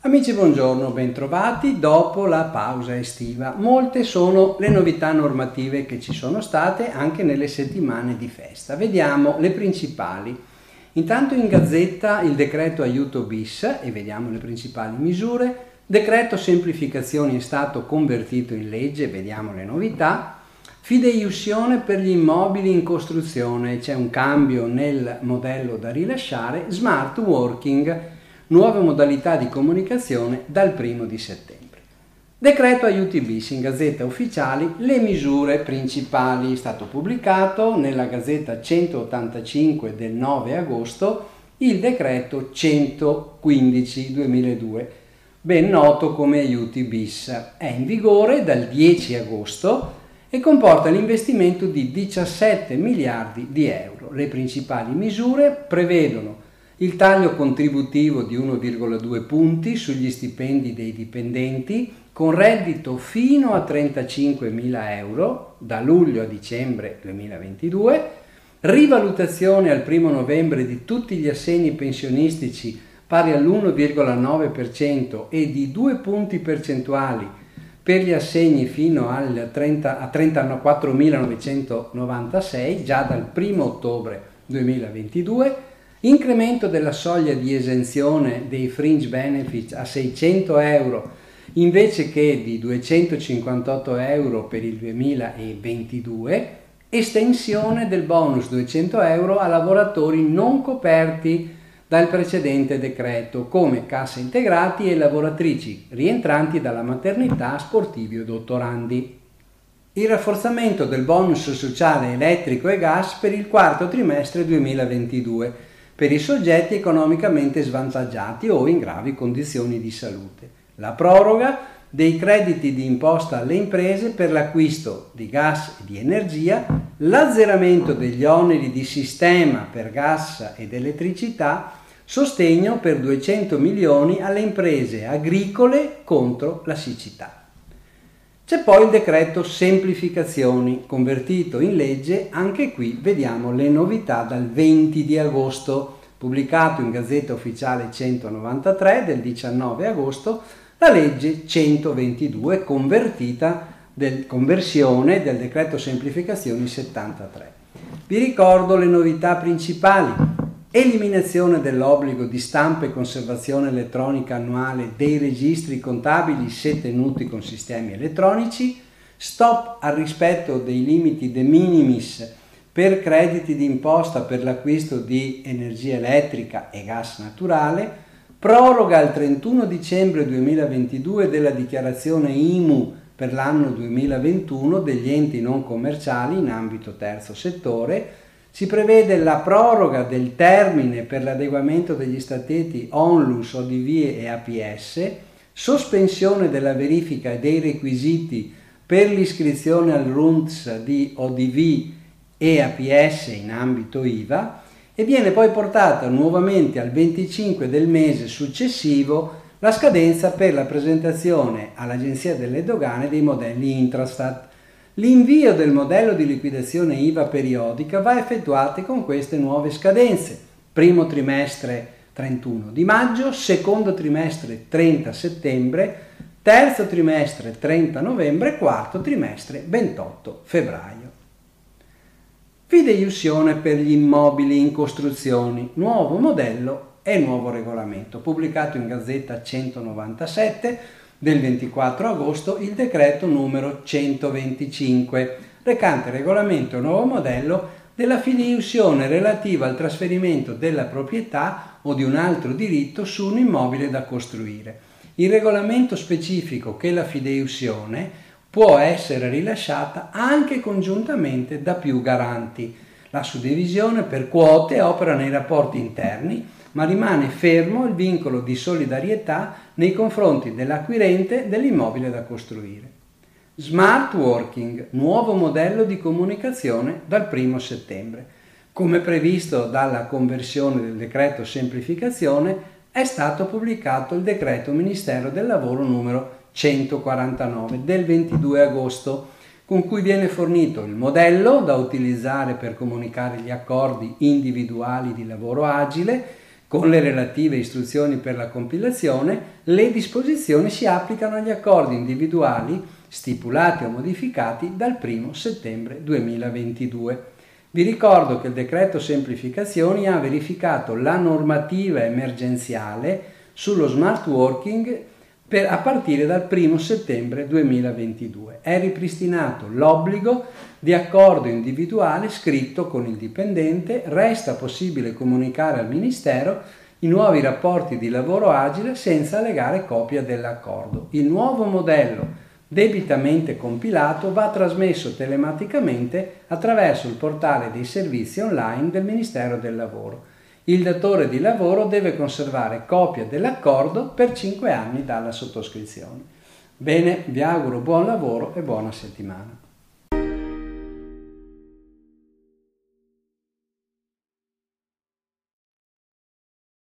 Amici buongiorno, bentrovati dopo la pausa estiva. Molte sono le novità normative che ci sono state anche nelle settimane di festa. Vediamo le principali. Intanto in gazzetta il decreto aiuto bis e vediamo le principali misure. Decreto semplificazioni è stato convertito in legge, vediamo le novità. Fideiussione per gli immobili in costruzione, c'è un cambio nel modello da rilasciare. Smart working nuove modalità di comunicazione dal primo di settembre. Decreto aiuti bis in Gazzetta Ufficiali, le misure principali, è stato pubblicato nella Gazzetta 185 del 9 agosto il decreto 115 2002, ben noto come aiuti bis. È in vigore dal 10 agosto e comporta l'investimento di 17 miliardi di euro. Le principali misure prevedono il taglio contributivo di 1,2 punti sugli stipendi dei dipendenti con reddito fino a 35.000 euro da luglio a dicembre 2022, rivalutazione al 1 novembre di tutti gli assegni pensionistici pari all'1,9% e di 2 punti percentuali per gli assegni fino al 30, a 34.996 già dal 1 ottobre 2022 incremento della soglia di esenzione dei fringe benefits a 600 euro invece che di 258 euro per il 2022, estensione del bonus 200 euro a lavoratori non coperti dal precedente decreto come casse integrati e lavoratrici rientranti dalla maternità, sportivi o dottorandi. Il rafforzamento del bonus sociale elettrico e gas per il quarto trimestre 2022 per i soggetti economicamente svantaggiati o in gravi condizioni di salute. La proroga dei crediti di imposta alle imprese per l'acquisto di gas e di energia, l'azzeramento degli oneri di sistema per gas ed elettricità, sostegno per 200 milioni alle imprese agricole contro la siccità. C'è poi il decreto semplificazioni, convertito in legge, anche qui vediamo le novità dal 20 di agosto, pubblicato in Gazzetta Ufficiale 193 del 19 agosto, la legge 122 convertita del, conversione del decreto semplificazioni 73. Vi ricordo le novità principali eliminazione dell'obbligo di stampa e conservazione elettronica annuale dei registri contabili se tenuti con sistemi elettronici, stop al rispetto dei limiti de minimis per crediti di imposta per l'acquisto di energia elettrica e gas naturale, proroga al 31 dicembre 2022 della dichiarazione IMU per l'anno 2021 degli enti non commerciali in ambito terzo settore, si prevede la proroga del termine per l'adeguamento degli statuti ONLUS, ODV e APS, sospensione della verifica dei requisiti per l'iscrizione al RUNTS di ODV e APS in ambito IVA e viene poi portata nuovamente al 25 del mese successivo la scadenza per la presentazione all'Agenzia delle Dogane dei modelli Intrastat L'invio del modello di liquidazione IVA periodica va effettuato con queste nuove scadenze. Primo trimestre 31 di maggio, secondo trimestre 30 settembre, terzo trimestre 30 novembre, quarto trimestre 28 febbraio. Fideiussione per gli immobili in costruzioni, nuovo modello e nuovo regolamento, pubblicato in Gazzetta 197 del 24 agosto il decreto numero 125, recante regolamento nuovo modello della fideiussione relativa al trasferimento della proprietà o di un altro diritto su un immobile da costruire. Il regolamento specifico che la fideiussione può essere rilasciata anche congiuntamente da più garanti. La suddivisione per quote opera nei rapporti interni ma rimane fermo il vincolo di solidarietà nei confronti dell'acquirente dell'immobile da costruire. Smart Working, nuovo modello di comunicazione dal 1 settembre. Come previsto dalla conversione del decreto semplificazione, è stato pubblicato il decreto Ministero del Lavoro numero 149 del 22 agosto, con cui viene fornito il modello da utilizzare per comunicare gli accordi individuali di lavoro agile, con le relative istruzioni per la compilazione, le disposizioni si applicano agli accordi individuali stipulati o modificati dal 1 settembre 2022. Vi ricordo che il decreto semplificazioni ha verificato la normativa emergenziale sullo smart working per, a partire dal 1 settembre 2022. È ripristinato l'obbligo di accordo individuale scritto con il dipendente, resta possibile comunicare al Ministero i nuovi rapporti di lavoro agile senza legare copia dell'accordo. Il nuovo modello debitamente compilato va trasmesso telematicamente attraverso il portale dei servizi online del Ministero del Lavoro il datore di lavoro deve conservare copia dell'accordo per 5 anni dalla sottoscrizione. Bene, vi auguro buon lavoro e buona settimana.